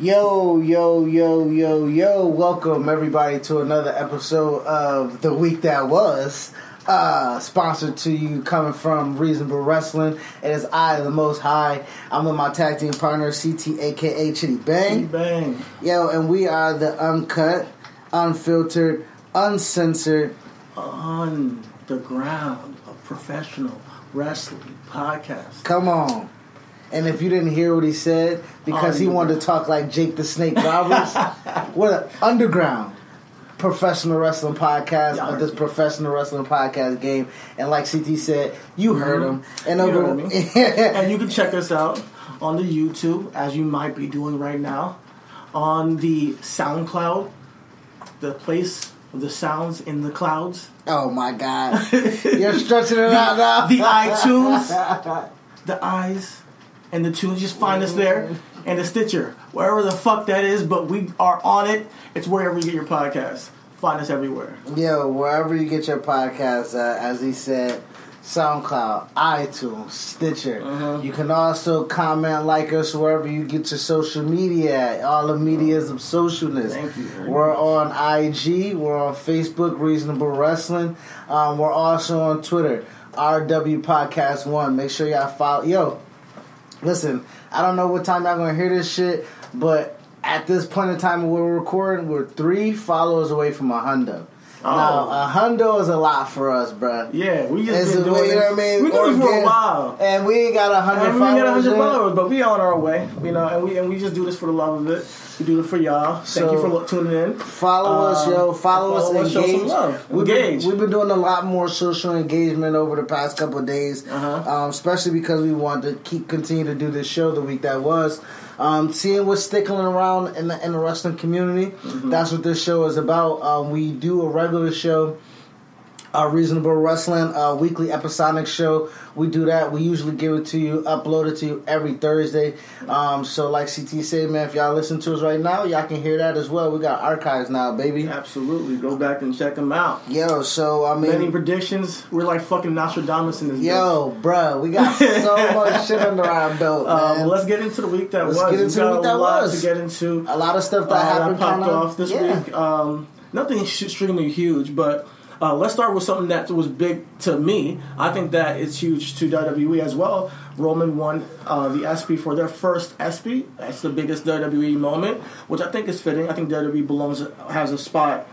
Yo, yo, yo, yo, yo. Welcome everybody to another episode of The Week That Was. Uh, sponsored to you coming from Reasonable Wrestling. It is I, the most high. I'm with my tag team partner, CT aka Chidi Bang. Bang. Yo, and we are the uncut, unfiltered, uncensored. On the ground of professional wrestling podcast. Come on. And if you didn't hear what he said, because he wanted to talk like Jake the Snake Roberts, what an underground professional wrestling podcast Y'all of this professional wrestling podcast game. And like CT said, you mm-hmm. heard him. And You over heard me. and you can check us out on the YouTube, as you might be doing right now, on the SoundCloud, the place of the sounds in the clouds, Oh my god. You're stretching it out now. the iTunes, the eyes, and the tunes. Just find us there, and the Stitcher, wherever the fuck that is. But we are on it. It's wherever you get your podcast. Find us everywhere. Yo, wherever you get your podcast, uh, as he said, SoundCloud, iTunes, Stitcher. Uh-huh. You can also comment, like us wherever you get your social media at. All the medias of socialness. Thank you We're on IG. We're on Facebook, Reasonable Wrestling. Um, we're also on Twitter, RW Podcast One. Make sure y'all follow. Yo, listen, I don't know what time y'all gonna hear this shit, but at this point in time we're recording, we're three followers away from a hundo. Oh. Now, a hundo is a lot for us, bruh. Yeah, we just It's been doing you know what I mean? We doing this for a while. And we ain't got a hundred we followers. get a hundred followers, but we on our way, you know, and we and we just do this for the love of it. We do it for y'all. Thank So, you for lo- tuning in. Follow us, Um, yo. Follow, follow us, us, show some love. We've Engage. Been, we've been doing a lot more social engagement over the past couple of days, Uh-huh. um, especially because we want to keep continue to do this show the week that was. Um, seeing what's sticking around in the in the wrestling community. Mm-hmm. That's what this show is about. Um, we do a regular show. A reasonable wrestling uh, weekly episodic show. We do that. We usually give it to you, upload it to you every Thursday. Um, so, like CT said, man, if y'all listen to us right now, y'all can hear that as well. We got archives now, baby. Absolutely, go back and check them out. Yo, so I mean, Many predictions. We're like fucking Nostradamus in this. bitch. yo, bruh, we got so much shit under our belt, Um, let's get into the week that Let's was. get We into the got week that was. to get into. a lot of stuff that uh, happened that popped off this yeah. week. Um, nothing extremely huge, but uh, let's start with something that was big to me. I think that it's huge to WWE as well. Roman won uh, the ESPY for their first ESPY. That's the biggest WWE moment, which I think is fitting. I think WWE belongs has a spot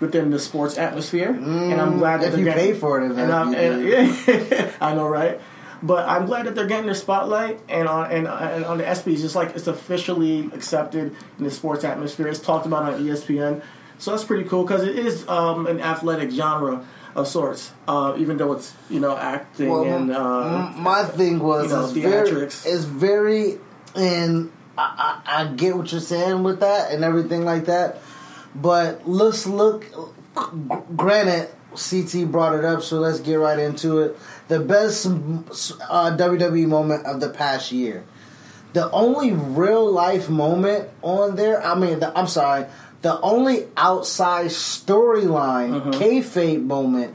within the sports atmosphere, and I'm glad that Mm, they're you getting, pay for it, And, I'm, and yeah, I know, right? But I'm glad that they're getting their spotlight, and on and, and on the ESPY, it's just like it's officially accepted in the sports atmosphere. It's talked about on ESPN, so that's pretty cool because it is um, an athletic genre of sorts. Uh, even though it's you know acting Well, and uh, my thing was you know, it's very, theatrics. it's very, and I, I, I get what you're saying with that and everything like that, but let's look. Granted, CT brought it up, so let's get right into it. The best uh, WWE moment of the past year. The only real life moment on there, I mean, the, I'm sorry, the only outside storyline, kayfabe moment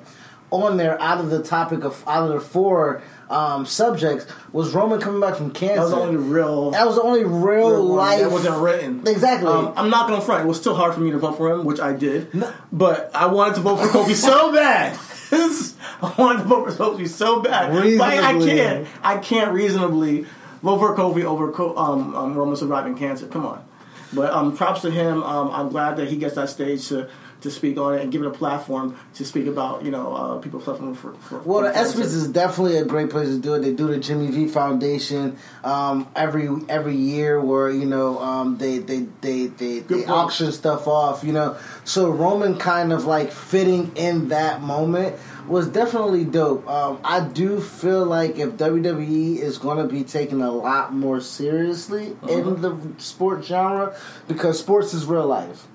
on there out of the topic of out of the four um, subjects was Roman coming back from cancer. That was the only real. That was the only real, real life that wasn't written. Exactly. Um, I'm not gonna front. It was still hard for me to vote for him, which I did. But I wanted to vote for Kobe so bad. I wanted to vote for Kobe so bad. But I, can't. I can't reasonably vote for Kobe over um, um, Roman surviving cancer. Come on. But um, props to him. Um, I'm glad that he gets that stage to. To speak on it and give it a platform to speak about, you know, uh, people suffering for. for Well, the. ESPYS is definitely a great place to do it. They do the Jimmy V Foundation um, every every year, where you know um, they they they they, they point. auction stuff off. You know, so Roman kind of like fitting in that moment was definitely dope. Um, I do feel like if WWE is going to be taken a lot more seriously Uh-huh. in the sport genre, because sports is real life.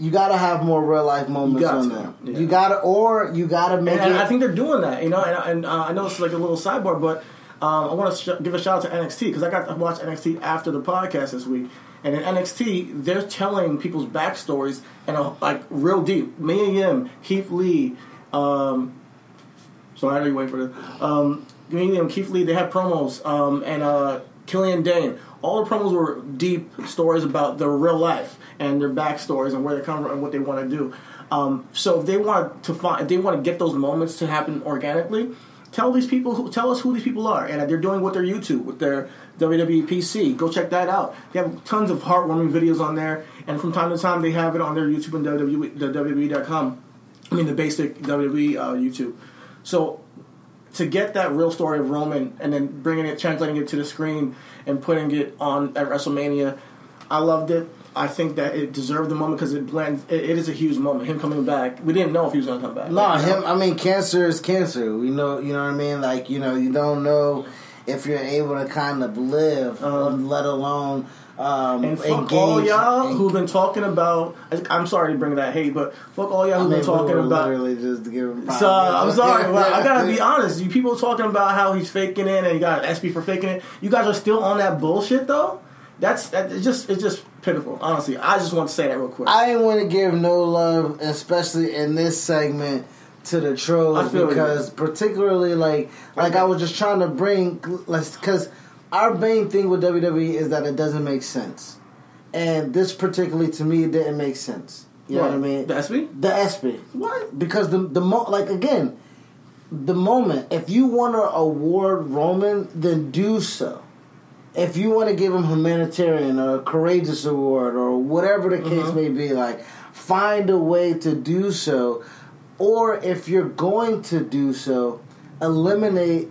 You gotta have more real life moments got on to, there. yeah. You gotta, or you gotta make and, and it. I think they're doing that, you know. And, and uh, I know it's like a little sidebar, but um, I want to sh- give a shout out to NXT because I got to watch NXT after the podcast this week. And in NXT, they're telling people's backstories and like real deep. Mia Yim, Keith Lee, um, sorry, I you wait for this. Um, Yim, Keith Lee, they had promos, um, and uh, Killian Dain. All the promos were deep stories about their real life and their backstories and where they come from and what they want to do. Um, so if they want to find, if they want to get those moments to happen organically, tell these people who tell us who these people are and they're doing with their YouTube, with their WWE PC. Go check that out. They have tons of heartwarming videos on there, and from time to time they have it on their YouTube and WWE, the WWE.com. I mean the basic WWE uh, YouTube. So to get that real story of Roman and then bringing it, translating it to the screen and putting it on at WrestleMania, I loved it. I think that it deserved the moment because it blends. It, it is a huge moment. Him coming back. We didn't know if he was going to come back. No, You him. I mean, cancer is cancer. We know. You know what I mean? Like you know, you don't know if you're able to kind of live, Uh-huh. let alone um, And fuck all y'all who've been talking about. I'm sorry to bring that hate, but fuck all y'all I who've mean, been talking we about. literally just giving. So I'm sorry, but I gotta be honest. You people talking about how he's faking it and he got an ESPY for faking it. You guys are still on that bullshit though. That's that, it's just it's just pitiful. Honestly, I just want to say that real quick. I didn't want to give no love, especially in this segment, to the trolls you. because particularly like like I was just trying to bring like because our main thing with WWE is that it doesn't make sense, and this particularly to me it didn't make sense. You know what I mean? The ESPY? The ESPY. What? Because the the mo- like again, the moment if you want to award Roman, then do so. If you want to give him humanitarian or a courageous award or whatever the case Mhm. may be, like find a way to do so. Or if you're going to do so, eliminate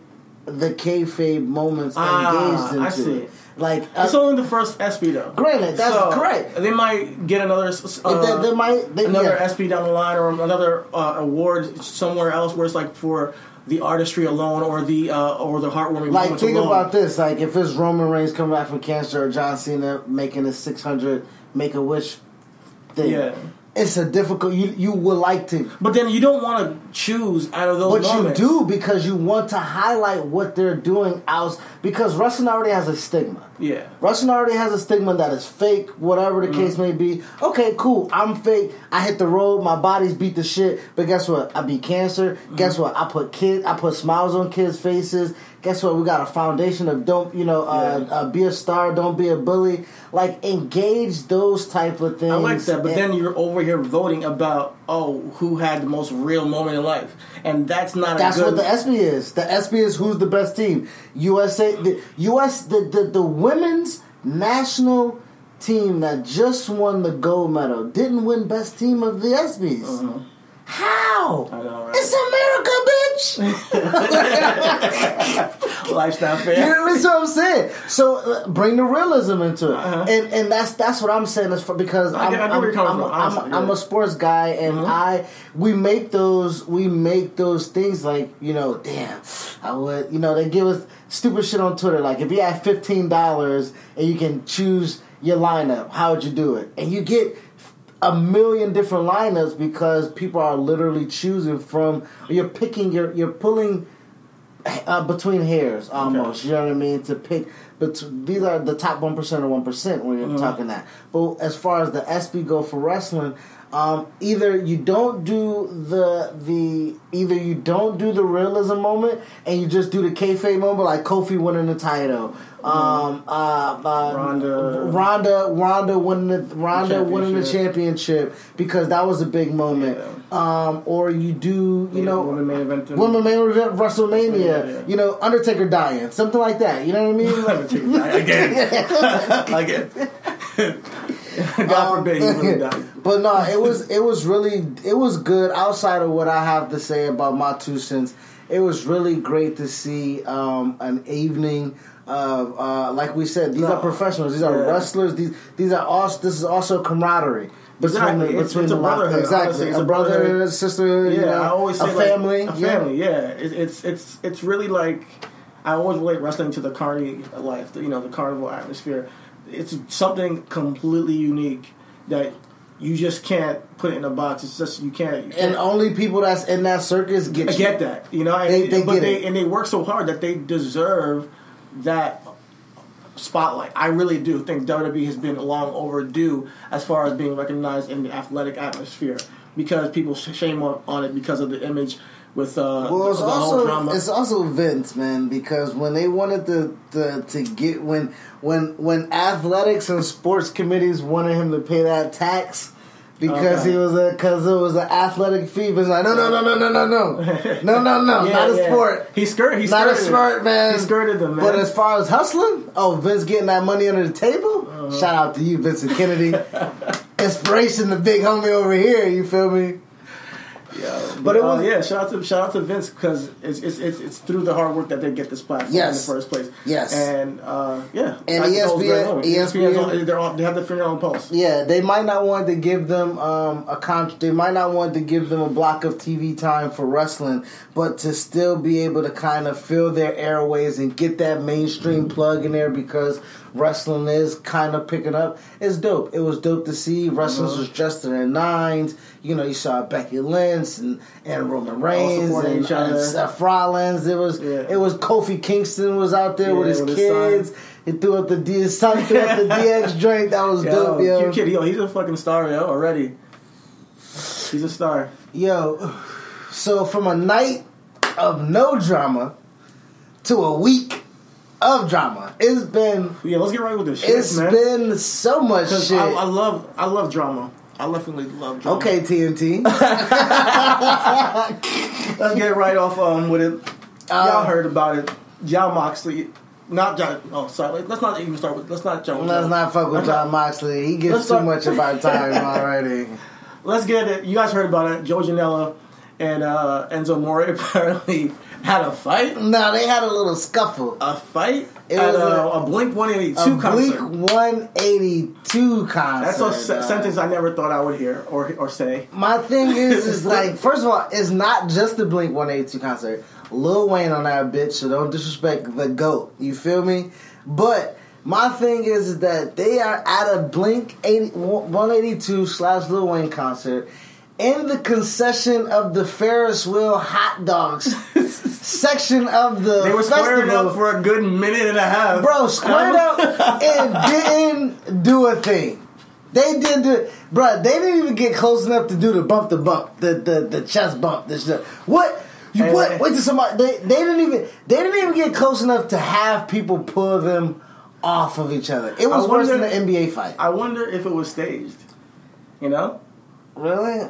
the kayfabe moments Ah, engaged into I see. it. Like uh, It's only the first ESPY though. Granted, that's So, correct. They might get another uh, they, they might they, another yeah. ESPY down the line or another uh, award somewhere else where it's like for the artistry alone or the uh, or the heartwarming Like think alone. about this: like if it's Roman Reigns coming back from cancer or John Cena making a six hundred Make a Wish thing, Yeah. it's a difficult. You you would like to, But then you don't want to choose out of those but moments. you do because you want to highlight what they're doing out. Because wrestling already has a stigma. Yeah. Wrestling already has a stigma that is fake, whatever the case may be. Okay, cool. I'm fake. I hit the road. My body's beat the shit. But guess what? I beat cancer. Guess what? I put kid. I put smiles on kids' faces. Guess what? We got a foundation of don't you know uh, Yeah. uh, be a star, don't be a bully. Like engage those type of things. I like that, but And- then you're over here voting about oh who had the most real moment in life, and that's not That's a good. what the SB is. The SB is who's the best team. USA, the US, the, the the women's national team that just won the gold medal didn't win best team of the ESPYS. Uh-huh. How? I know, right? It's America, bitch. lifestyle you fair. know, that's what I'm saying. So uh, bring the realism into it, Uh-huh. and and that's that's what I'm saying is for because I I'm, I know where you're I'm, I'm, I'm, I'm a sports guy, and Mhm. I we make those we make those things like you know, damn, I would you know they give us stupid shit on Twitter like if you had fifteen dollars and you can choose your lineup, how would you do it? And you get a million different lineups because people are literally choosing from. You're picking. You're you're pulling uh, between hairs almost. You know what I mean? To pick but these are the top one percent or one percent when you're Mm-hmm. talking that. But as far as the SB go for wrestling, um, either you don't do the the either you don't do the realism moment and you just do the kayfabe moment like Kofi winning the title. Um, uh, uh, Mm-hmm. Ronda. Ronda, Ronda winning the Ronda winning the championship. because that was a big moment. Um, or you do, you know, women main event. women main event WrestleMania. Yeah, yeah. You know, Undertaker dying, something like that. You know what I mean? Like, again, again. God forbid he really died. but no, it was it was really it was good. Outside of what I have to say about my two cents, it was really great to see um, an evening. Of, uh, like we said, these No. are professionals. These are Yeah. wrestlers. These these are also this is also camaraderie between Exactly. the, It's- between it's a brotherhood. Exactly, Honestly, it's a a brotherhood, brotherhood. a sisterhood. Yeah, you know, I always say a like, family. a yeah. family. Yeah, It, it's it's it's really like I always relate wrestling to the carny life. You know, the carnival atmosphere. It's something completely unique that you just can't put it in a box. It's just you can't. You And can't only people that's in that circus get you. get that, you know. They- and, they but get they it. and they work so hard that they deserve that spotlight. I really do think WWE has been long overdue as far as being recognized in the athletic atmosphere because people shame on, on it because of the image with uh, Well, it's the, the also drama. it's also Vince, man, because when they wanted to, to to get when when when athletics and sports committees wanted him to pay that tax because Okay. he was a because it was an athletic fee. It's like no no no no no no no no no no Yeah, not a yeah. sport. He skirt. He skirted Not a skirted sport, man. He skirted them, man. But as far as hustling, oh, Vince getting that money under the table. Uh-huh. Shout out to you, Vincent Kennedy. Inspiration, the big homie over here. You feel me? Yeah, But it uh, yeah. Shout out to shout out to Vince because it's, it's it's it's through the hard work that they get this platform Yes. in the first place. Yes. and uh, yeah, And I think ESPN very low. ESPN's ESPN on- they're on, they have their finger on the pulse. Yeah, they might not want to give them um, a con. They might not want to give them a block of TV time for wrestling, but to still be able to kind of fill their airways and get that mainstream plug in there because wrestling is kind of picking up. It's dope. It was dope to see wrestlers was dressed in their nines. You know, you saw Becky Lynch and, and Roman Reigns and, and Seth Rollins. It was Yeah. it was Kofi Kingston was out there Yeah, with his with his kids. He threw up the D, his son threw up the DX drink. That was Yo, dope, yo. kid, yo, he's a fucking star, yo, already. He's a star. Yo, so from a night of no drama to a week of drama, it's been Yeah, let's get right with this shit, it's man. been so much shit. I, I love, I love drama. I definitely love drama. okay, TNT. let's get right off um, with it. Uh, Y'all heard about it. Jon Moxley, not John. Oh, sorry. Let's not even start with. Let's not jump. Let's not fuck with Jon Moxley. He gets Let's too start- much of our time already. Let's get it. You guys heard about it. Joe Janela and uh, Enzo Amore apparently had a fight. No, they had a little scuffle. A fight It at was a, a- Blink One Eighty A Two Blink 182 concert. That's a se- sentence I never thought I would hear or or say. My thing is, is like, first of all, it's not just the Blink 182 concert. Lil Wayne on that bitch, so don't disrespect the GOAT. You feel me? But my thing is, is that they are at a Blink 80, 182 slash Lil Wayne concert in the concession of the Ferris wheel hot dogs section of the They were squaring festival. up for a good minute and a half. Bro, squared up and didn't do a thing. They did the, bro. They didn't even get close enough to do the bump, the bump, the the, the chest bump. This shit. What? You Hey, what? man. Wait till somebody. They they didn't even they didn't even get close enough to have people pull them off of each other. It was I worse than wonder- the NBA fight. I wonder if it was staged. You know, really?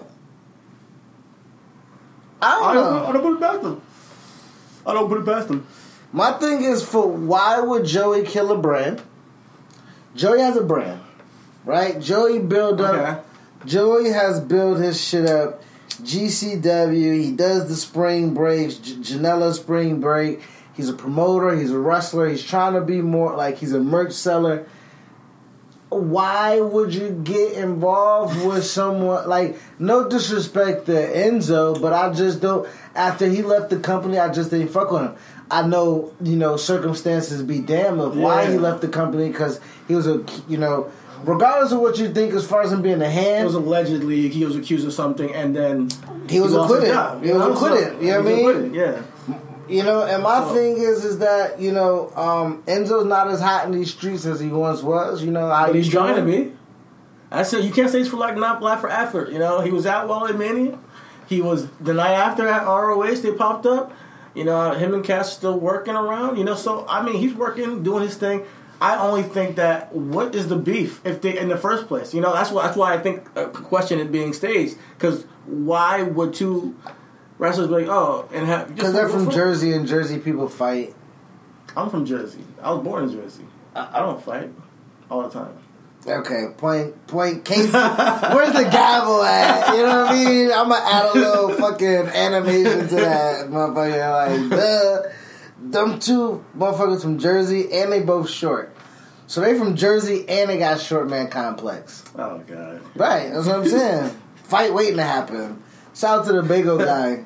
I don't I don't, know. I don't put it past them. I don't put it past them. My thing is for why would Joey kill a brand? Joey has a brand, right? Joey built up. Okay. Joey has built his shit up. GCW. He does the spring breaks. J- Janela spring break. He's a promoter. He's a wrestler. He's trying to be more like he's a merch seller. Why would you get involved with someone like? No disrespect to Enzo, but I just don't. After he left the company, I just didn't fuck with him. I know, you know, circumstances be damned of why he left the company because he was a, you know, regardless of what you think as far as him being a It hand, was allegedly he was accused of something, and then He was acquitted. job, He was acquitted, you know what I mean? Yeah. You know, and my So- thing is, is that you know, um, Enzo's not as hot in these streets as he once was. You know, But he's trying to be. I said you can't say it's for like not lack for effort. You know, he was out well at Mania. He was the night after at ROH. They popped up. You know, him and Cass still working around. You know, so I mean, he's working, doing his thing. I only think that what is the beef if they in the first place? You know, that's why that's why I think a question it being staged because why would two wrestlers be like oh and have Because they're from? Jersey, and Jersey people fight. I'm from Jersey. I was born in Jersey. I, I don't fight all the time. Okay, point, point, case. Where's the gavel at? You know what I mean? I'm gonna add a little fucking animation to that motherfucker. Like, the them two motherfuckers from Jersey, and they both short. So they from Jersey, and they got short man complex. Oh god. Right, that's what I'm saying. Fight waiting to happen. Shout out to the bagel guy.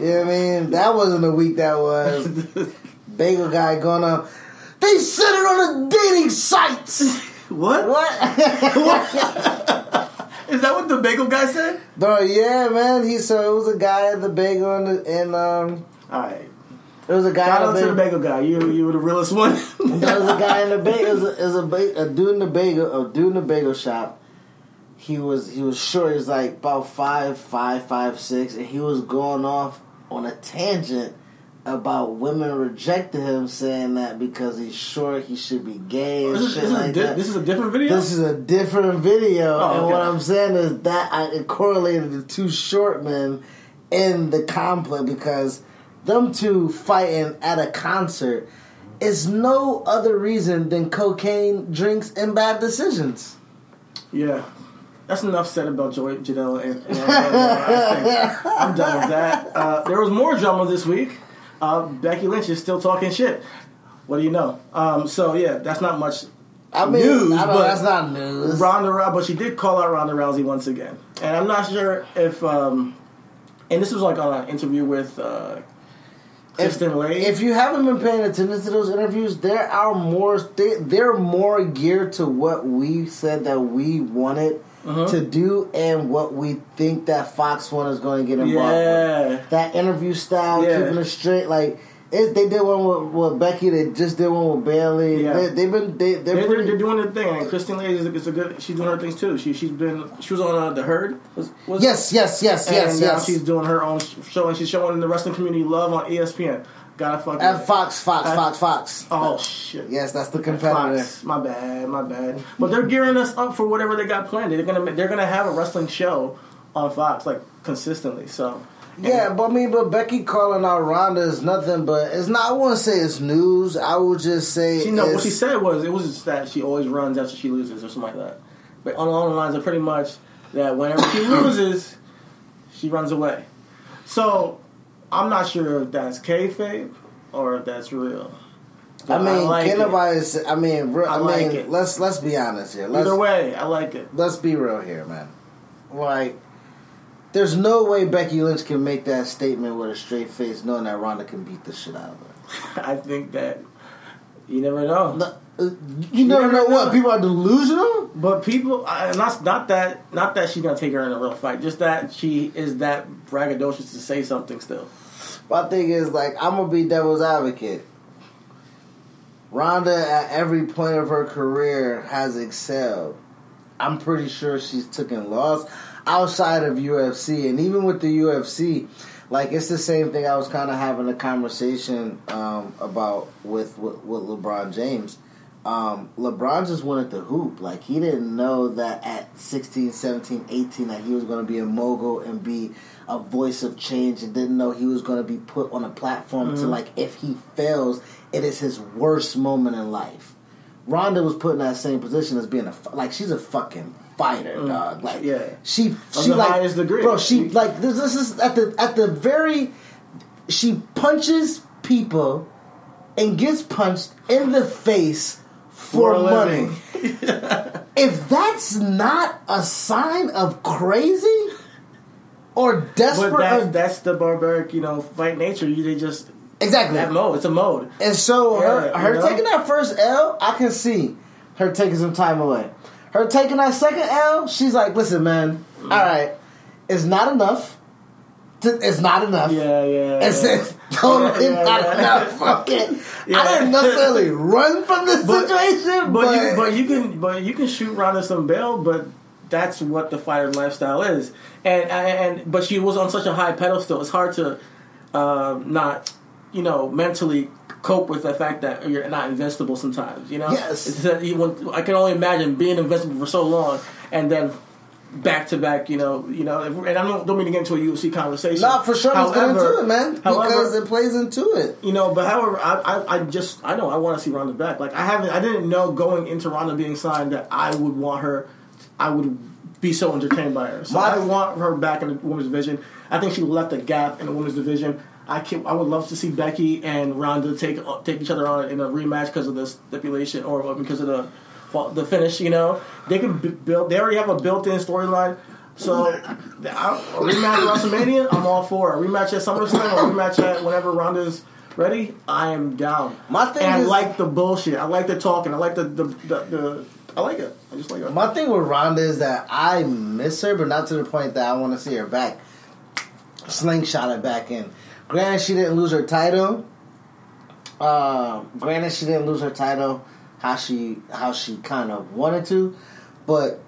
You know what I mean? That wasn't a week that was. Bagel guy going on. They said it on the dating sites. What? What? What? Is that what the bagel guy said? Bro, yeah, man. He so it was a guy at the bagel and, and um, All right. it was a guy Shout out to the bagel. bagel guy. You you were the realest one. There was a guy in the bagel. It was a, it was a, a dude in the bagel. A dude in the bagel shop. He was he was short. He was like about five, five, five, six, and he was going off on a tangent about women rejected him, saying that because he's short, he should be gay and this, shit this, like di- that. this is a different video. This is a different video, Oh, and what I'm saying is that I it correlated the two short men in the complex because them two fighting at a concert is no other reason than cocaine, drinks, and bad decisions. yeah. That's enough said about Joey Janela and, and I think I'm done with that. Uh, there was more drama this week. Uh, Becky Lynch is still talking shit. What do you know? Um, so yeah, that's not much I mean, News, I but- that's not news. Ronda Rousey, but she did call out Ronda Rousey once again, and I'm not sure if. Um, and this was like on an interview with uh, Kristine Leahy. If you haven't been paying attention to those interviews, there are more. They, they're more geared to what we said that we wanted Uh-huh. to do and what we think that Fox One is going to get involved with. yeah, That interview style, Yeah. keeping it straight. Like it, they did one with, with Becky. They just did one with Bayley. Yeah. They, they've been they, they're, they're, pretty. they're doing their thing, and Kristine Leahy is, is a good. She's doing her things too. She she's been she was on uh, the Herd. Was, was yes, yes, yes, and yes, yes. she's doing her own show, and she's showing in the wrestling community love on ESPN. Gotta fucking At Fox, Fox, At- Fox, Fox. Oh shit. Yes, that's the competitor. Fox. My bad, my bad. But they're gearing us up for whatever they got planned. They're gonna they're gonna have a wrestling show on Fox like consistently. So Yeah, but I mean, but Becky calling out Ronda is nothing but it's not. I wouldn't say it's news. I would just say she know what she said was it was just that she always runs after she loses or something like that. But on along the lines of pretty much that whenever she loses, she runs away. So I'm not sure if that's kayfabe or if that's real. I mean, like can nobody? Say, I mean, re- I I, like mean, it. let's let's be honest here. Let's Either way, I like it. let's be real here, man. Like, there's no way Becky Lynch can make that statement with a straight face, knowing that Ronda can beat the shit out of her. I think that you never know. No, uh, you never never know what people are delusional. But people, and not not that not that she's gonna take her in a real fight, just that she is that braggadocious to say something still. My thing is like I'm gonna be devil's advocate. Ronda at every point of her career has excelled. I'm pretty sure she's taken loss outside of UFC, and even with the UFC, like it's the same thing. I was kind of having a conversation um, about with, with with LeBron James. Um, LeBron just wanted to hoop. Like he didn't know that at 16, 17, 18 that he was going to be a mogul and be a voice of change, and didn't know he was going to be put on a platform to mm-hmm. like if he fails, it is his worst moment in life. Ronda was put in that same position as being a like she's a fucking fighter, mm. dog. Like Yeah. she she the like degree. bro. She like this, this is at the at the very she punches people and gets punched in the face for, For money. if that's not a sign of crazy or desperate, But that's or- that's the barbaric, you know, fight nature. You they just exactly that mode. It's a mode. And so her Yeah, her know? taking that first L, I can see her taking some time away. Her taking that second L, she's like, listen, man, Mm. all right, it's not enough. it's not enough. Yeah, yeah. It's, totally Yeah, yeah, not enough. Fucking, Yeah. I didn't necessarily run from this But- situation, but, But you, but you can but you can shoot Ronda some bail, but that's what the fighter lifestyle is. And and but she was on such a high pedestal. It's hard to uh, not you know mentally cope with the fact that you're not invincible sometimes. You know, Yes. It's that you want, I can only imagine being invincible for so long and then. Back to back, you know, you know, and I don't, don't mean to get into a UFC conversation. not for sure. Let's get into it, man, because it plays into it. you know, but however, I, I, I just I know I want to see Ronda back. Like I haven't, I didn't know going into Ronda being signed that I would want her. I would be so entertained by her. So My- I want her back in the women's division. I think she left a gap in the women's division. I can, I would love to see Becky and Ronda take uh, take each other on in a rematch because of the stipulation or because of the the finish. You know, they could build. They already have a built-in storyline. So, I- a rematch at WrestleMania, I'm all for. A rematch at SummerSlam, a rematch at whenever Ronda's ready, I am down. My thing and is- I like the bullshit. I like the talking. I like the the, the, the I like it. I just like it. My thing with Ronda is that I miss her, but not to the point that I want to see her back. Slingshot her back in. Granted, she didn't lose her title. Uh, granted, she didn't lose her title how she how she kind of wanted to, but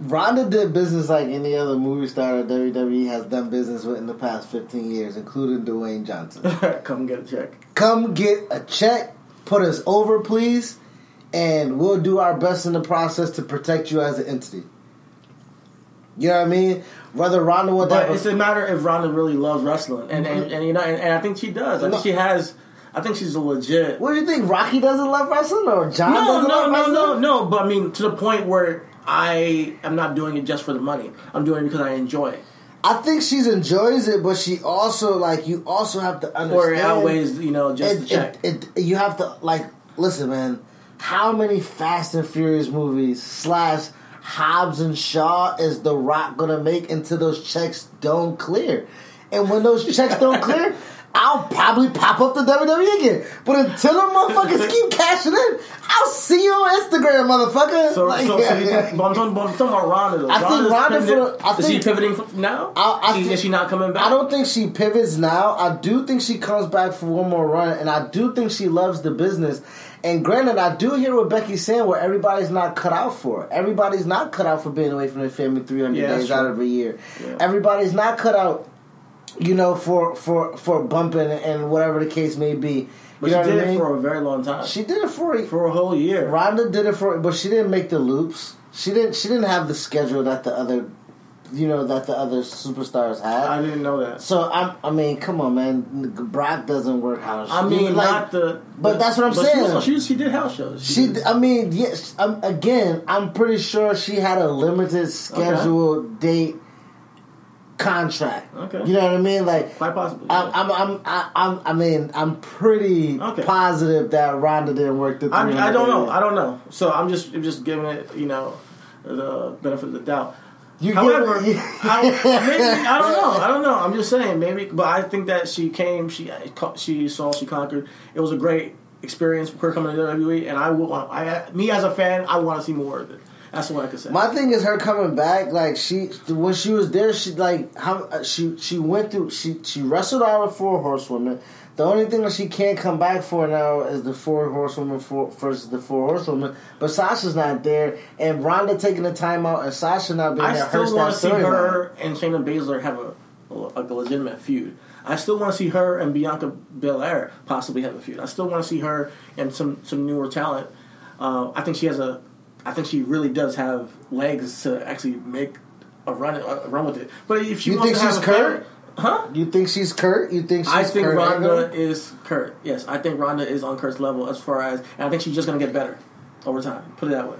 Ronda did business like any other movie star that WWE has done business with in the past fifteen years, including Dwayne Johnson. Come get a check. come get a check, put us over, please, and we'll do our best in the process to protect you as an entity. You know what I mean? Whether Ronda would But it's a matter if Ronda really loves wrestling, and and, mm-hmm. and you know, and, and I think she does. I think she has. I think she's a legit. What do you think? Rocky doesn't love wrestling, or John No, doesn't no, love no, no, no. But I mean, to the point where I am not doing it just for the money. I'm doing it because I enjoy it. I think she enjoys it, but she also like you also have to understand. Or it outweighs, you know, just the it, check. it, it, you have to like listen, man. How many Fast and Furious movies slash Hobbs and Shaw is The Rock gonna make until those checks don't clear? And when those checks don't clear, I'll probably pop up the WWE again. But until the motherfuckers keep cashing in, I'll see you on Instagram, motherfucker. so, Like, so, so you but, I'm talking, but I'm talking about Ronda. Though. I think Ronda pivoted- for- I is she pivoting now? I- I She- think- is she not coming back? I don't think she pivots now. I do think she comes back for one more run, and I do think she loves the business. And granted, I do hear what Becky's saying, where everybody's not cut out for it. Everybody's not cut out for being away from their family 300 Yeah, days out of a year. Yeah. Everybody's not cut out, you know, for for for bumping and whatever the case may be. But you she did I it for a very long time. She did it for for a whole year. Ronda did it for, but she didn't make the loops. She didn't. She didn't have the schedule that the other, you know, that the other superstars had. I didn't know that. So I'm, I mean, come on, man. Brock doesn't work house. I mean, like, not the. but the- that's what I'm saying. She, was, she, she did house shows. She, did. I mean, yes. Um, again, I'm pretty sure she had a limited scheduled date contract. Okay. You know what I mean? Like, quite possibly. I'm, I'm, I'm, I- I'm, I mean, I'm pretty Okay. positive that Ronda didn't work the. I, I don't know. I don't know. So I'm just I'm just giving it, you know, the benefit of the doubt. You However, maybe, I don't know. I don't know. I'm just saying maybe, but I think that she came, she she saw, she conquered. It was a great experience for her coming to WWE, and I will. I me as a fan, I want to see more of it. That's what I could say. My thing is her coming back. Like she, when she was there, she like how she she went through. She she wrestled out with four horsewomen. The only thing that she can't come back for now is the four horsewomen for, versus the four horsewomen. But Sasha's not there, and Ronda taking the time out, and Sasha not being I there still want to see her and Shayna Baszler have a, a, legitimate feud. I still want to see her and Bianca Belair possibly have a feud. I still want to see her and some some newer talent. Uh, I think she has a. I think she really does have legs to actually make a run a run with it. But if she You wants think to have she's a Kurt? Huh? You think she's Kurt? You think she's I think Kurt Ronda Angle? is Kurt. Yes, I think Ronda is on Kurt's level as far as, and I think she's just going to get better over time. Put it that way.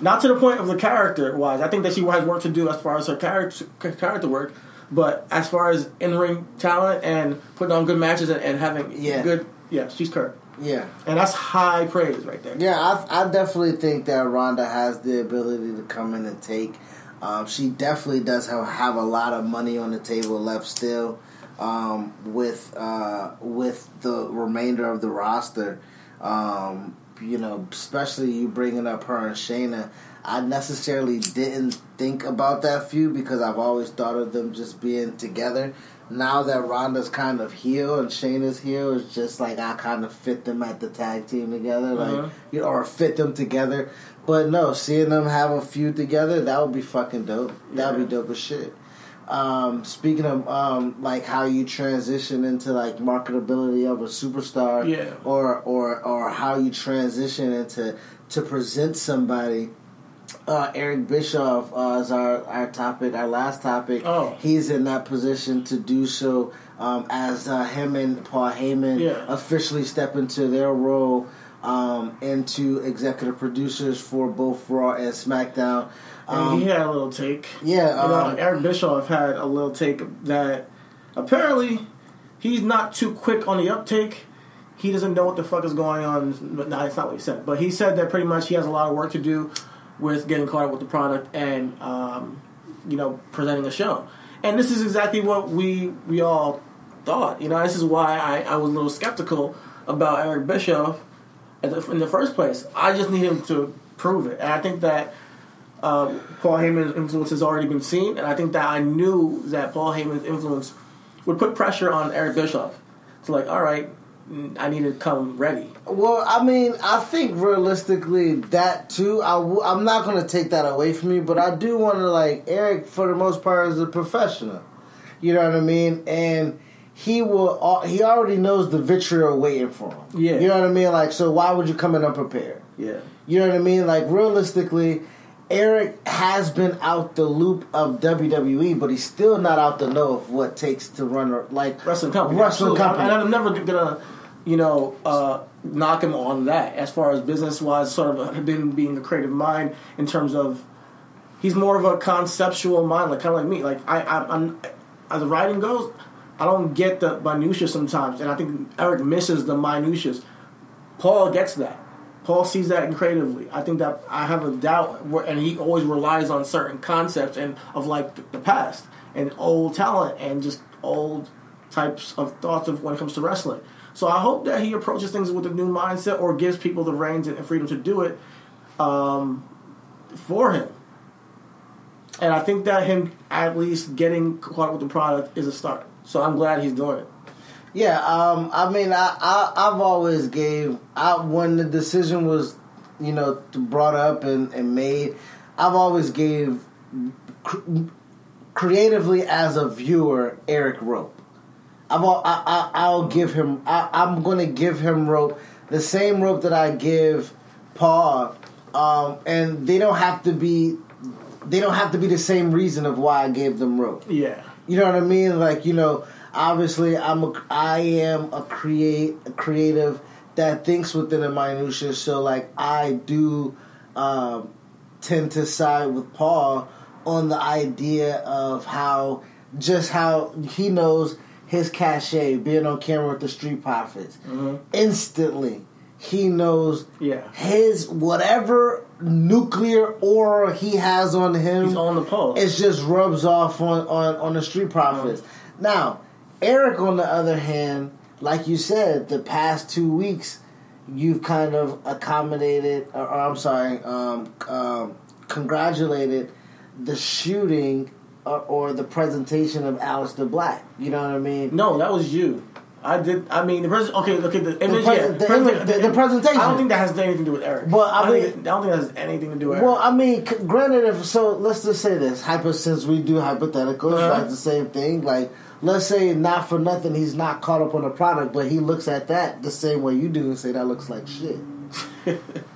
Not to the point of the character wise. I think that she has work to do as far as her character character work, but as far as in ring talent and putting on good matches and, and having Yeah. good, yeah, she's Kurt, Yeah. and that's high praise right there. Yeah, I, I definitely think that Ronda has the ability to come in and take. Um, she definitely does have, have a lot of money on the table left still um, with uh, with the remainder of the roster. Um, you know, especially you bringing up her and Shayna. I necessarily didn't think about that feud because I've always thought of them just being together. Now that Ronda's kind of heel and Shayna's heel, it's just like I kind of fit them at the tag team together, like Uh-huh. you know, or fit them together. But no, seeing them have a feud together, that would be fucking dope. That would be dope as shit. Um, speaking of um, like how you transition into like marketability of a superstar, Yeah. or or or how you transition into to present somebody. Uh, Eric Bischoff uh, is our, our topic, our last topic. Oh. He's in that position to do so um, as uh, him and Paul Heyman Yeah. officially step into their role um, into executive producers for both Raw and SmackDown. And Um, he had a little take. yeah, You know, um, Eric Bischoff had a little take that apparently he's not too quick on the uptake. He doesn't know what the fuck is going on. But no, that's not what he said. But he said that pretty much he has a lot of work to do with getting caught up with the product and um, you know presenting a show. And this is exactly what we we all thought. You know, this is why I, I was a little skeptical about Eric Bischoff in the first place. I just need him to prove it, and I think that uh, Paul Heyman's influence has already been seen, and I think that I knew that Paul Heyman's influence would put pressure on Eric Bischoff. So, like, all right, I need to come ready. Well, I mean, I think realistically that too. I w- I'm not going to take that away from you, but I do want to like Eric for the most part is a professional. You know what I mean? And he will. He already knows the vitriol waiting for him. Yeah. You know what I mean? Like, so why would you come in unprepared? Yeah. You know what I mean? Like realistically, Eric has been out the loop of WWE, but he's still not out the know of what it takes to run a like Wrestling company. Wrestling company. And I'm never gonna, you know, uh, knock him on that as far as business wise, sort of him being a creative mind in terms of he's more of a conceptual mind, like kind of like me. Like I, I, I'm as the writing goes, I don't get the minutia sometimes, and I think Eric misses the minutiae. Paul gets that. Paul sees that creatively. I think that I have a doubt, where, and he always relies on certain concepts and of like the past and old talent and just old types of thoughts of when it comes to wrestling. So I hope that he approaches things with a new mindset or gives people the reins and freedom to do it um, for him. And I think that him at least getting caught up with the product is a start. So I'm glad he's doing it. Yeah, um, I mean, I, I I've always gave I when the decision was, you know, brought up and, and made, I've always gave cr- creatively as a viewer Eric rope. I've al- I, I I'll give him I, I'm going to give him rope the same rope that I give Paul, um, and they don't have to be they don't have to be the same reason of why I gave them rope. Yeah. You know what I mean? Like you know, obviously I'm a I am a create a creative that thinks within the minutia. So like I do um, tend to side with Paul on the idea of how just how he knows his cachet being on camera with the Street Profits instantly. He knows Yeah. his whatever nuclear aura he has on him He's on the pulse. it just rubs off on, on, on the street profits. Now, Eric, on the other hand, like you said, the past two weeks, you've kind of accommodated, or, or I'm sorry, um, um, congratulated the shooting or, or the presentation of Aleister Black. You know what I mean? No, that was you. I did. I mean, the pres- okay. Okay, the image. pres- yeah, the image- the- the presentation. I don't think that has anything to do with Eric. Well, I don't mean- think I don't think that has anything to do with Well, Eric. I mean, c- granted, if so, let's just say this: hypo, since we do hypotheticals, Uh-huh. like the same thing. Like, let's say, not for nothing, he's not caught up on the product, but he looks at that the same way you do and say that looks like shit.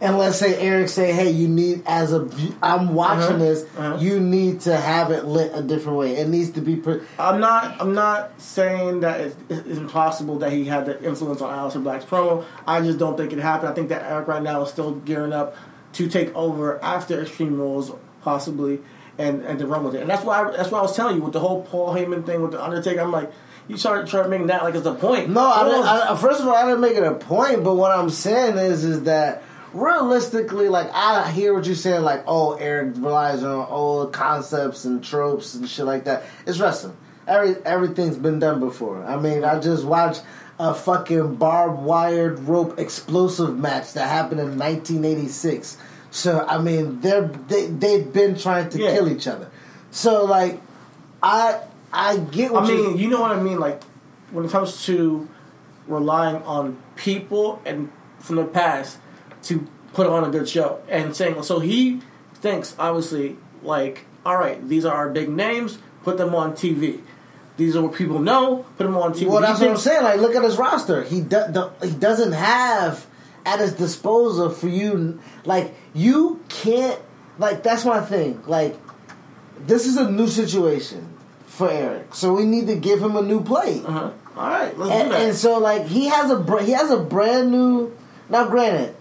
and let's say Eric say, "Hey, you need as a I'm watching Uh-huh. this, Uh-huh. you need to have it lit a different way. It needs to be." Pre- I'm not. I'm not saying that it's, it's impossible that he had the influence on Aleister Black's promo. I just don't think it happened. I think that Eric right now is still gearing up to take over after Extreme Rules, possibly, and and to run with it. And that's why. I, that's why I was telling you with the whole Paul Heyman thing with the Undertaker. I'm like, you start trying to make that like it's a point. No, I. I, first of all, I didn't make it a point. But what I'm saying is, is that realistically, like I hear what you're saying, like oh, Eric relies on old concepts and tropes and shit like that. It's wrestling. Every everything's been done before. I mean, I just watched a fucking barbed wired rope explosive match that happened in 1986. So I mean, they're they they've been trying to Yeah. kill each other. So like, I I get what I mean, you know what I mean. Like when it comes to relying on people and from the past to put on a good show and saying so he thinks obviously like all right these are our big names put them on TV these are what people know put them on TV Well, that's what I'm saying. Like, look at his roster. He do, he doesn't have at his disposal for you. Like, you can't. Like, that's my thing. Like, this is a new situation for Eric, so we need to give him a new plate. uh-huh. all right And, and so, like, he has a br- he has a brand new. Now, granted,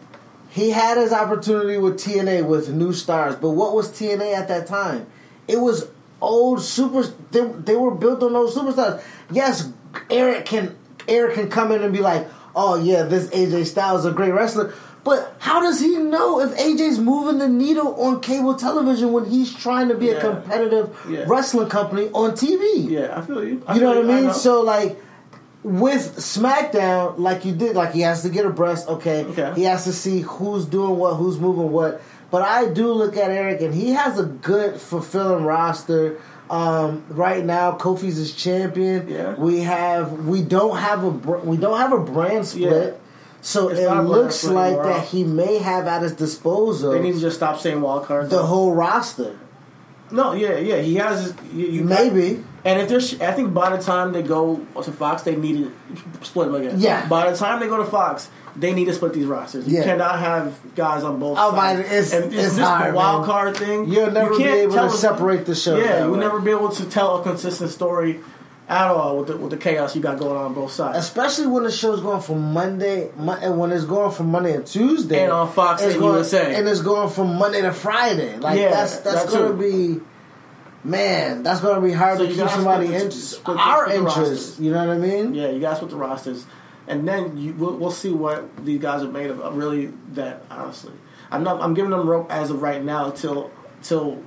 he had his opportunity with TNA with new stars, but what was TNA at that time? It was old super. They, they were built on those superstars. Yes, Eric can Eric can come in and be like, "Oh yeah, this AJ Styles is a great wrestler." But how does he know if AJ's moving the needle on cable television when he's trying to be Yeah. a competitive Yeah. wrestling company on TV? yeah I feel you I You know what I mean? know. So like with SmackDown, like you did, like he has to get a breast. Okay, Okay. he has to see who's doing what, who's moving what. But I do look at Eric, and he has a good, fulfilling roster. Um, right now, Kofi's his champion. Yeah. We have we don't have a we don't have a brand split. Yeah. So It's it not a brand looks like that he may have at his disposal they need to just stop saying wild card the whole roster. no yeah yeah he has you, you Maybe. And if there's, I think by the time they go to Fox, they need to split them again. Yeah. By the time they go to Fox, they need to split these rosters. You Yeah. cannot have guys on both Oh, sides. man, it's- and it's this hard, wild man. card thing. You'll never you be able to separate the show. Yeah, you'll way. never be able to tell a consistent story at all with the, with the chaos you got going on both sides. Especially when the show's going from Monday, and when it's going from Monday to Tuesday, And on Fox and going, USA. and it's going from Monday to Friday. Like Yeah, that's that's that going to be, man, that's going to be hard So to keep somebody the- in split our split interest. You know what I mean? Yeah, you guys with the rosters, and then you, we'll, we'll see what these guys are made of. Uh, really, that honestly, I'm not. I'm giving them rope as of right now till till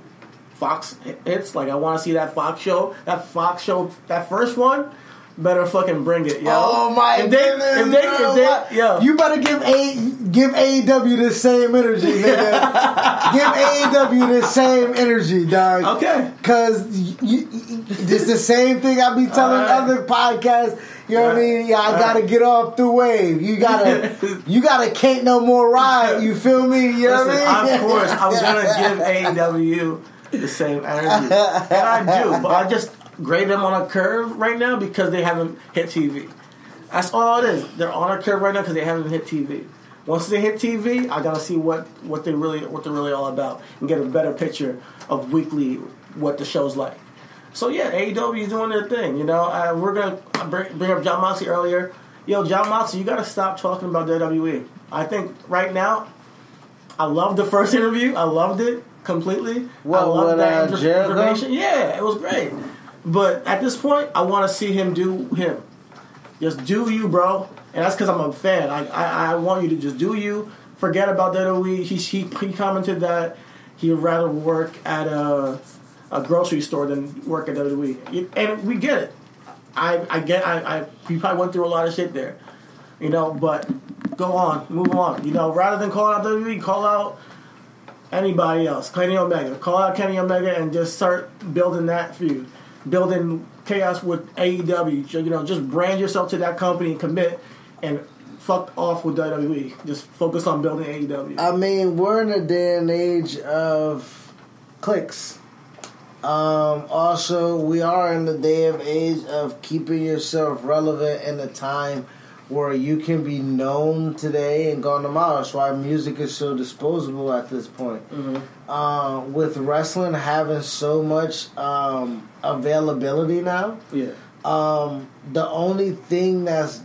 Fox hits. Like I want to see that Fox show. That Fox show. That first one. Better fucking bring it, yo. Oh my if they, goodness! If they, bro, if they, yo. You better give a give AEW the same energy, nigga. give AEW the same energy, dog. Okay. Cause you, you, it's the same thing I be telling right. other podcasts. You know what I mean? Yeah, I All gotta right. get off the wave. You gotta, you gotta can't no more ride. You feel me? You know Listen, what I mean? of course, I'm gonna give AEW the same energy, and I do. But I just grade them on a curve right now because they haven't hit TV. That's all it is. They're on a curve right now because they haven't hit TV. Once they hit TV, I gotta see what, what they really what they're really all about and get a better picture of weekly what the show's like. So yeah, AEW is doing their thing. You know, uh, we're gonna bring, bring up Jon Moxley earlier. Yo, Jon Moxley, you gotta stop talking about WWE. I think right now I loved the first interview. I loved it completely. What, I loved that uh, information. Yeah, it was great. But at this point, I want to see him do him. Just do you, bro. And that's because I'm a fan. I, I I want you to just do you. Forget about WWE. He he, he commented that he would rather work at a a grocery store than work at WWE. And we get it. I I get I, I he probably went through a lot of shit there. You know, but go on, move on. You know, rather than calling out WWE, call out anybody else. Kenny Omega. Call out Kenny Omega and just start building that feud. Building chaos with AEW. You know, just brand yourself to that company and commit and fuck off with WWE. Just focus on building AEW. I mean, we're in a day and age of clicks. Um, also, we are in the day of age of keeping yourself relevant in a time where you can be known today and gone tomorrow. That's why music is so disposable at this point. Uh, with wrestling having so much um, availability now, yeah. um, the only thing that's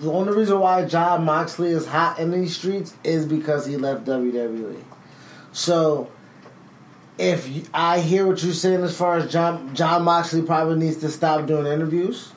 the only reason why Jon Moxley is hot in these streets is because he left WWE. So, if you, I hear what you're saying as far as John Jon Moxley probably needs to stop doing interviews,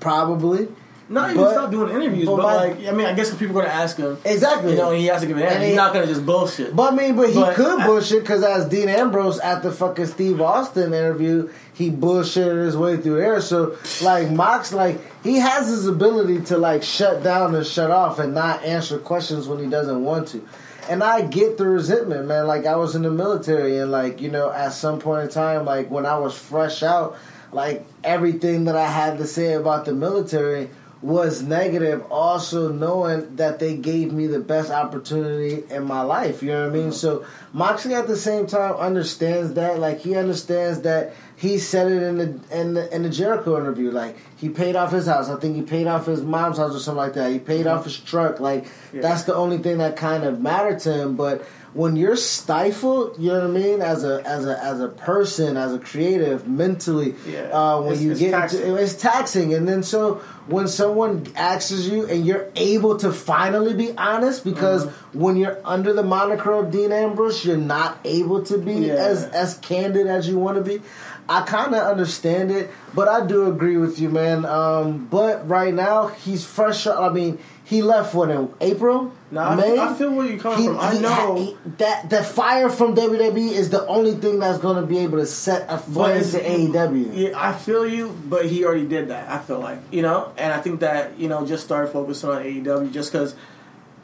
probably, Not even But- stop doing interviews, but but, my- like, I mean, I guess if people are gonna ask him, Exactly. you know, he has to give an answer. He's not gonna just bullshit. But I mean, but he But could I- bullshit because as Dean Ambrose at the fucking Steve Austin interview, he bullshitted his way through there. So like Mox, like he has his ability to like shut down and shut off and not answer questions when he doesn't want to. And I get the resentment, man. Like I was in the military, and like you know, at some point in time, like when I was fresh out, like everything that I had to say about the military was negative also knowing that they gave me the best opportunity in my life you know what i mean so moxley at the same time understands that like he understands that he said it in the in the, in the jericho interview like he paid off his house i think he paid off his mom's house or something like that he paid off his truck like Yeah. that's the only thing that kind of mattered to him but when you're stifled, you know what I mean, as a as a as a person, as a creative, mentally, Yeah. uh, when It's- you it's get taxing. into it's taxing and then so when someone asks you and you're able to finally be honest because Mm-hmm. when you're under the moniker of Dean Ambrose you're not able to be Yeah. as as candid as you want to be I kind of understand it but I do agree with you man um, but right now he's fresh I mean he left what in April I May feel- I feel where you're coming from. I know- he- that the fire from WWE is the only thing that's going to be able to set a it's- to AEW Yeah, I feel you, but he already did that. I feel like you know, and I think that you know, just start focusing on AEW just because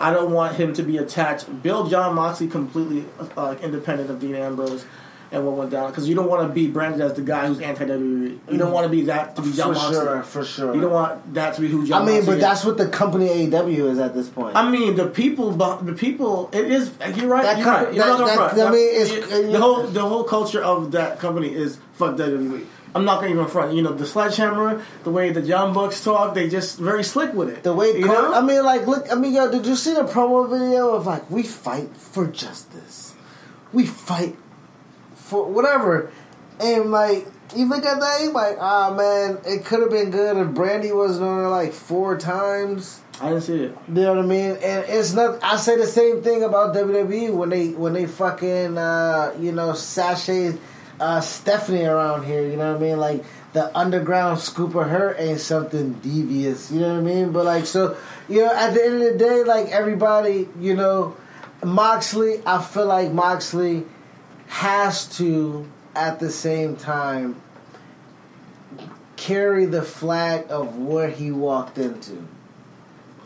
I don't want him to be attached. Build Jon Moxley completely uh, independent of Dean Ambrose and what went down because you don't want to be branded as the guy who's anti WWE. You mm-hmm. don't want to be that to be Jon for Moxley. sure for sure You don't want that to be who Jon. Is. I mean, Moxley but is. that's what the company AEW is at this point. I mean, the people, the people. It is. You're right. That you're com- right. You're that- not that- I mean, it's- It- the whole the whole culture of that company is fuck WWE. I'm not gonna even front. You know, the sledgehammer, the way the Young Bucks talk, they just very slick with it. the way, you Cody- know, I mean, like, look, I mean, yo, did you see the promo video of like we fight for justice, we fight for whatever, and like you look at that, you like, ah, man, it could have been good if Brandi wasn't on there like four times. I didn't see it. You know what I mean? And it's not. I say the same thing about WWE when they when they fucking uh, you know sashay uh, Stephanie around here. You know what I mean? Like the underground scoop of her ain't something devious. You know what I mean? But like so, you know, at the end of the day, like everybody, you know, Moxley. I feel like Moxley has to at the same time carry the flag of what he walked into.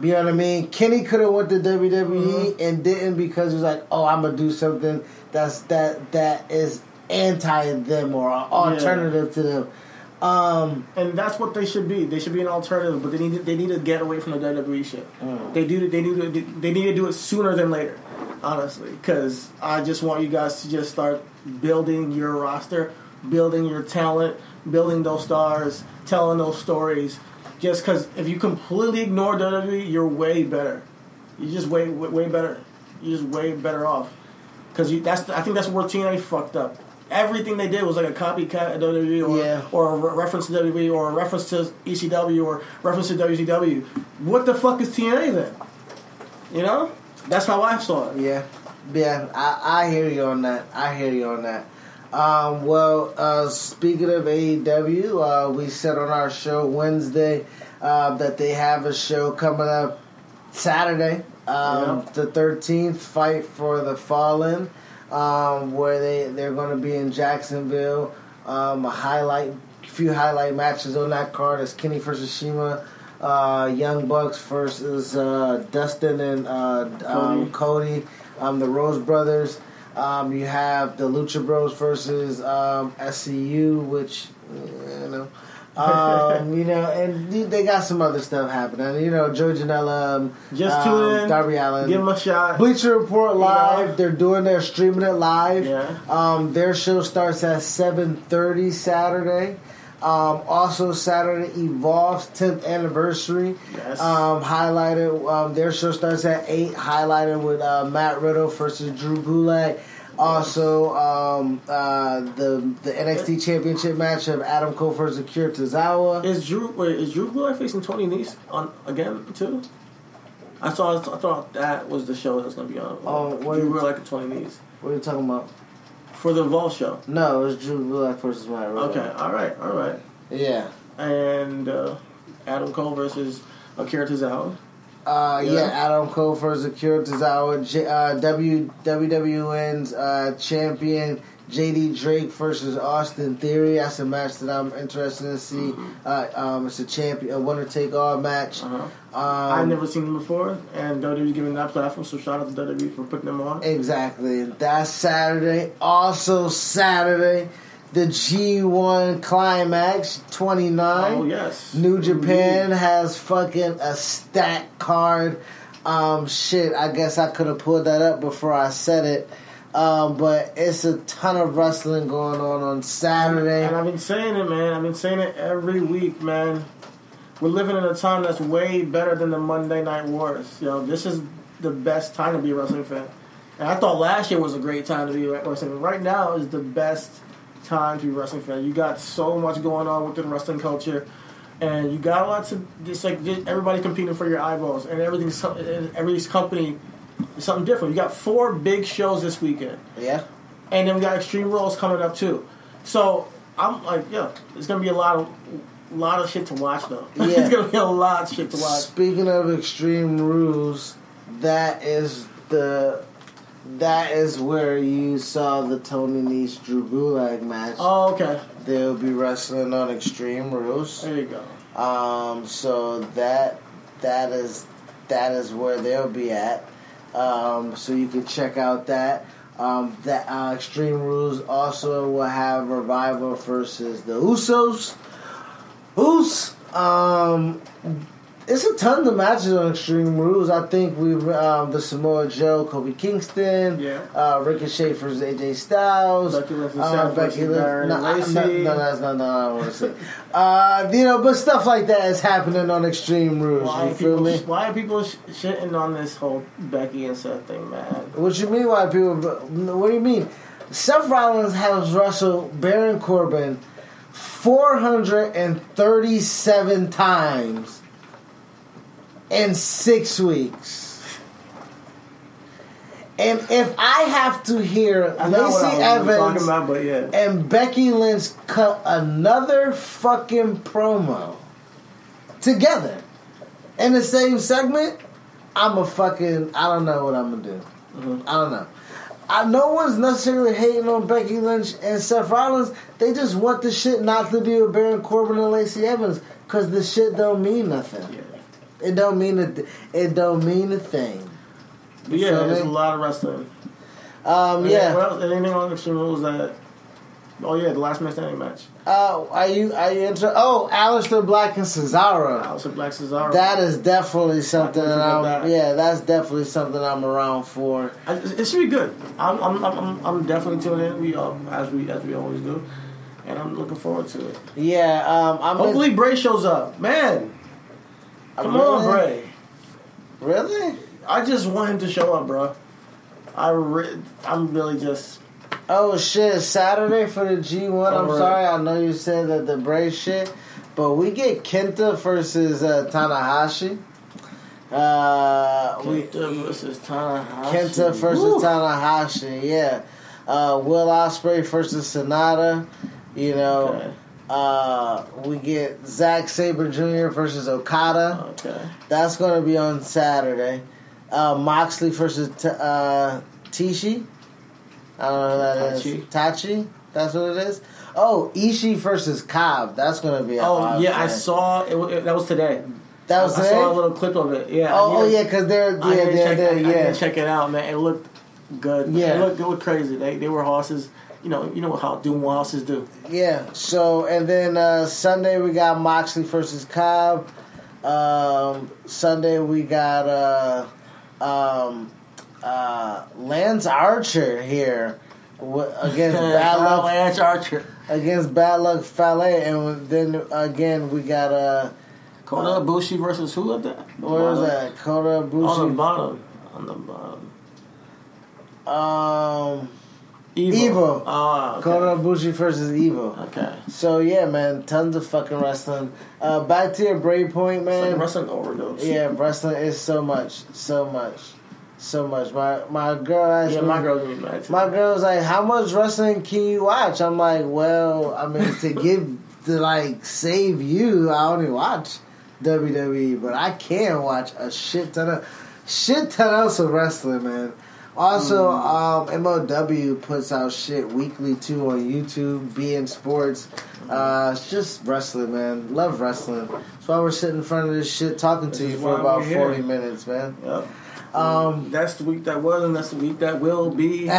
You know what I mean? Kenny could have went to WWE and didn't because he was like, "Oh, I'm gonna do something that's that that is anti them or an alternative to them." Um, And that's what they should be. They should be an alternative, but they need to, they need to get away from the WWE shit. Mm. They do. They need to. They need to do it sooner than later. Honestly, because I just want you guys to just start building your roster, building your talent, building those stars, telling those stories. Just because if you completely ignore WWE, you're way better. You're just way way, way better. You're just way better off. Because that's I think that's where TNA fucked up. Everything they did was like a copycat of WWE or, Yeah. or a re- reference to WWE or a reference to ECW or reference to WCW. What the fuck is TNA then? You know? That's I saw it. yeah, yeah, I, I hear you on that. I hear you on that. Um, well, uh, speaking of AEW, uh, we said on our show Wednesday uh, that they have a show coming up Saturday, um, the 13th, Fight for the Fallen, um, where they, they're going to be in Jacksonville. Um, a highlight, few highlight matches on that card is Kenny versus CIMA, uh, Young Bucks versus uh, Dustin and uh, um, Cody, um, the Rhodes Brothers. Um, you have the Lucha Bros versus um, SCU, which you know, um, you know, and they got some other stuff happening. You know, Joe Janela, um, Just um, tune in, Darby Allin, Give them a shot. Bleacher Report live. know? They're doing their streaming it live. Yeah. Um, their show starts at seven thirty Saturday. Um, also Saturday Evolve's tenth anniversary. Yes. Um, highlighted. Um, their show starts at eight. Highlighted with uh, Matt Riddle versus Drew Gulak. Also, um, uh, the the NXT Championship match of Adam Cole versus Akira Tozawa. Is Drew wait, is Drew Gulak facing Tony Nese on again too? I saw. I thought that was the show that's gonna be on. Oh, what Drew Gulak and Tony Nese What are you talking about? For the Evolve show. No, it's Drew Gulak versus Matt Riddle. Okay, all right, all right. Yeah. And uh, Adam Cole versus Akira Tozawa. Uh, yeah. Yeah. Adam Cole versus Akira Tozawa. J- uh, w WWN's uh, champion JD Drake versus Austin Theory. That's a match that I'm interested to see. Uh, um, it's a champion, a winner take all match. Uh-huh. Um, I've never seen them before, and WWE's giving that platform. So shout out to WWE for putting them on. Exactly. That's Saturday. Also Saturday, the G1 Climax 29. Oh yes, New Japan has fucking a stack card. Um, shit, I guess I could have pulled that up before I said it. Um, but it's a ton of wrestling going on on Saturday. And I've been saying it, man. I've been saying it every week, man. We're living in a time that's way better than the Monday Night Wars. You know, this is the best time to be a wrestling fan. And I thought last year was a great time to be a wrestling fan. Right now is the best time to be a wrestling fan. You got so much going on within wrestling culture. And you got lots of just like just everybody competing for your eyeballs, and everything's every company is something different. You got four big shows this weekend Yeah. and then we got Extreme Rules coming up too. So I'm like, yeah, it's gonna be a lot of lot of shit to watch though. Yeah. it's gonna be a lot of shit to watch. Speaking of Extreme Rules, that is the that is where you saw the Tony Nese Drew Gulak match. Oh, okay. They'll be wrestling on Extreme Rules. There you go. Um, so that that is that is where they'll be at. Um, so you can check out that. Um, that uh, Extreme Rules also will have Revival versus the Usos. Us. Um, it's a ton of matches on Extreme Rules. I think we've um, the Samoa Joe, Kofi Kingston, Yeah. uh, Ricochet versus AJ Styles, Becky Lynch and Becky Lynch. No, no, no, that's not. No, I want to say. Uh, you know, but stuff like that is happening on Extreme Rules. Why you feel people me? why are people sh- shitting on this whole Becky and Seth thing, man? What you mean? Why people? What do you mean? Seth Rollins has wrestled Baron Corbin four hundred and thirty-seven times in six weeks. And if I have to hear I Lacey I Evans about, yeah. and Becky Lynch cut another fucking promo together in the same segment, I'm a fucking. I don't know what I'm gonna do. Mm-hmm. I don't know. I, no one's necessarily hating on Becky Lynch and Seth Rollins. They just want the shit not to be with Baron Corbin and Lacey Evans because the shit don't mean nothing. Yeah. It don't mean a. th- It don't mean a thing. But yeah, there's a lot of wrestling. Um, And yeah. Well, anything on Extreme Rules that? Oh yeah, the last man standing match. Uh, are you are you inter- Oh, Aleister Black and Cesaro. Aleister Black Cesaro. That is definitely something that I'm. that. Yeah, that's definitely something I'm around for. I, it should be good. I'm, I'm, I'm, I'm- definitely tuning in. We all, as we as we always do, and I'm looking forward to it. Yeah, um, I'm. Hopefully, Bray shows up. Man, come Really? on, Bray. Really? I just want him to show up, bro. I re- I'm really just Oh shit! Saturday for the G1. I'm Alright. sorry. I know you said that the Bray shit, but we get Kenta versus uh, Tanahashi. Uh, we Kenta versus Tanahashi. Kenta versus Woo. Tanahashi. Yeah. Uh, Will Ospreay versus Sanada. You know. Okay. Uh, we get Zack Sabre Jr. versus Okada. Okay. That's going to be on Saturday. Uh, Moxley versus T- uh, Tishi. I don't know that is. Taichi. Taichi. That's what it is. Oh, Ishii versus Cobb. That's going to be. a Oh yeah, I saw it, it. That was today. That was I today. saw a little clip of it. Yeah. Oh, oh to- yeah, because they're yeah they're, check, they're, I, I yeah to check it out, man. It looked good. Yeah. It looked, it looked crazy. They they were horses. You know, you know how what horses do. yeah. So and then uh, Sunday we got Moxley versus Cobb. Um, Sunday we got uh, um, uh, Lance Archer here against Bad Luck Lance Archer. against Bad Luck Fale, and then again we got uh, Kota Ibushi versus who at that? where is that? Kota Bushi On the bottom. On the bottom. Um, Evo. Evo. Oh, okay. Kota Ibushi versus Evo. Okay. So yeah, man, tons of fucking wrestling. Uh, back to your Brave Point, It's like man. wrestling overdose. yeah, wrestling is so much, so much, so much. My my girl asked Yeah, me. my be mad. My girl's like, "How much wrestling can you watch?" I'm like, "Well, I mean, to give to like save you, I only watch WWE, but I can watch a shit ton of shit ton else of wrestling, man. Also, um, MLW puts out shit weekly too on YouTube. being Sports, uh, it's just wrestling, man. Love wrestling. That's why we're sitting in front of this shit talking to This you for about forty minutes, man. Yep. Um, That's the week that was, and that's the week that will be. Yo,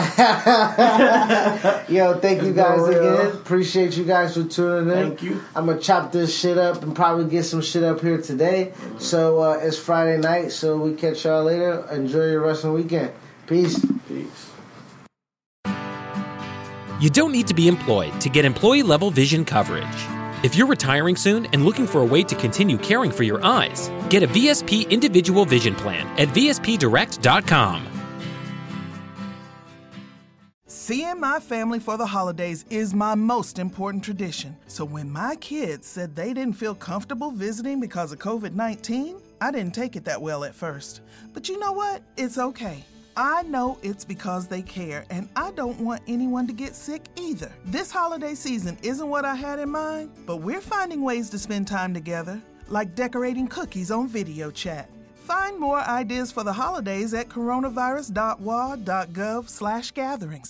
thank you guys again. Appreciate you guys for tuning in. Thank you. I'm gonna chop this shit up and probably get some shit up here today. So uh, it's Friday night, so we catch y'all later. Enjoy your wrestling weekend. Peace. Peace. You don't need to be employed to get employee level vision coverage. If you're retiring soon and looking for a way to continue caring for your eyes, get a VSP individual vision plan at VSPDirect.com. Seeing my family for the holidays is my most important tradition. So when my kids said they didn't feel comfortable visiting because of COVID 19, I didn't take it that well at first. But you know what? It's okay. I know it's because they care, and I don't want anyone to get sick either. This holiday season isn't what I had in mind, but we're finding ways to spend time together, like decorating cookies on video chat. Find more ideas for the holidays at coronavirus.wa.gov/gatherings.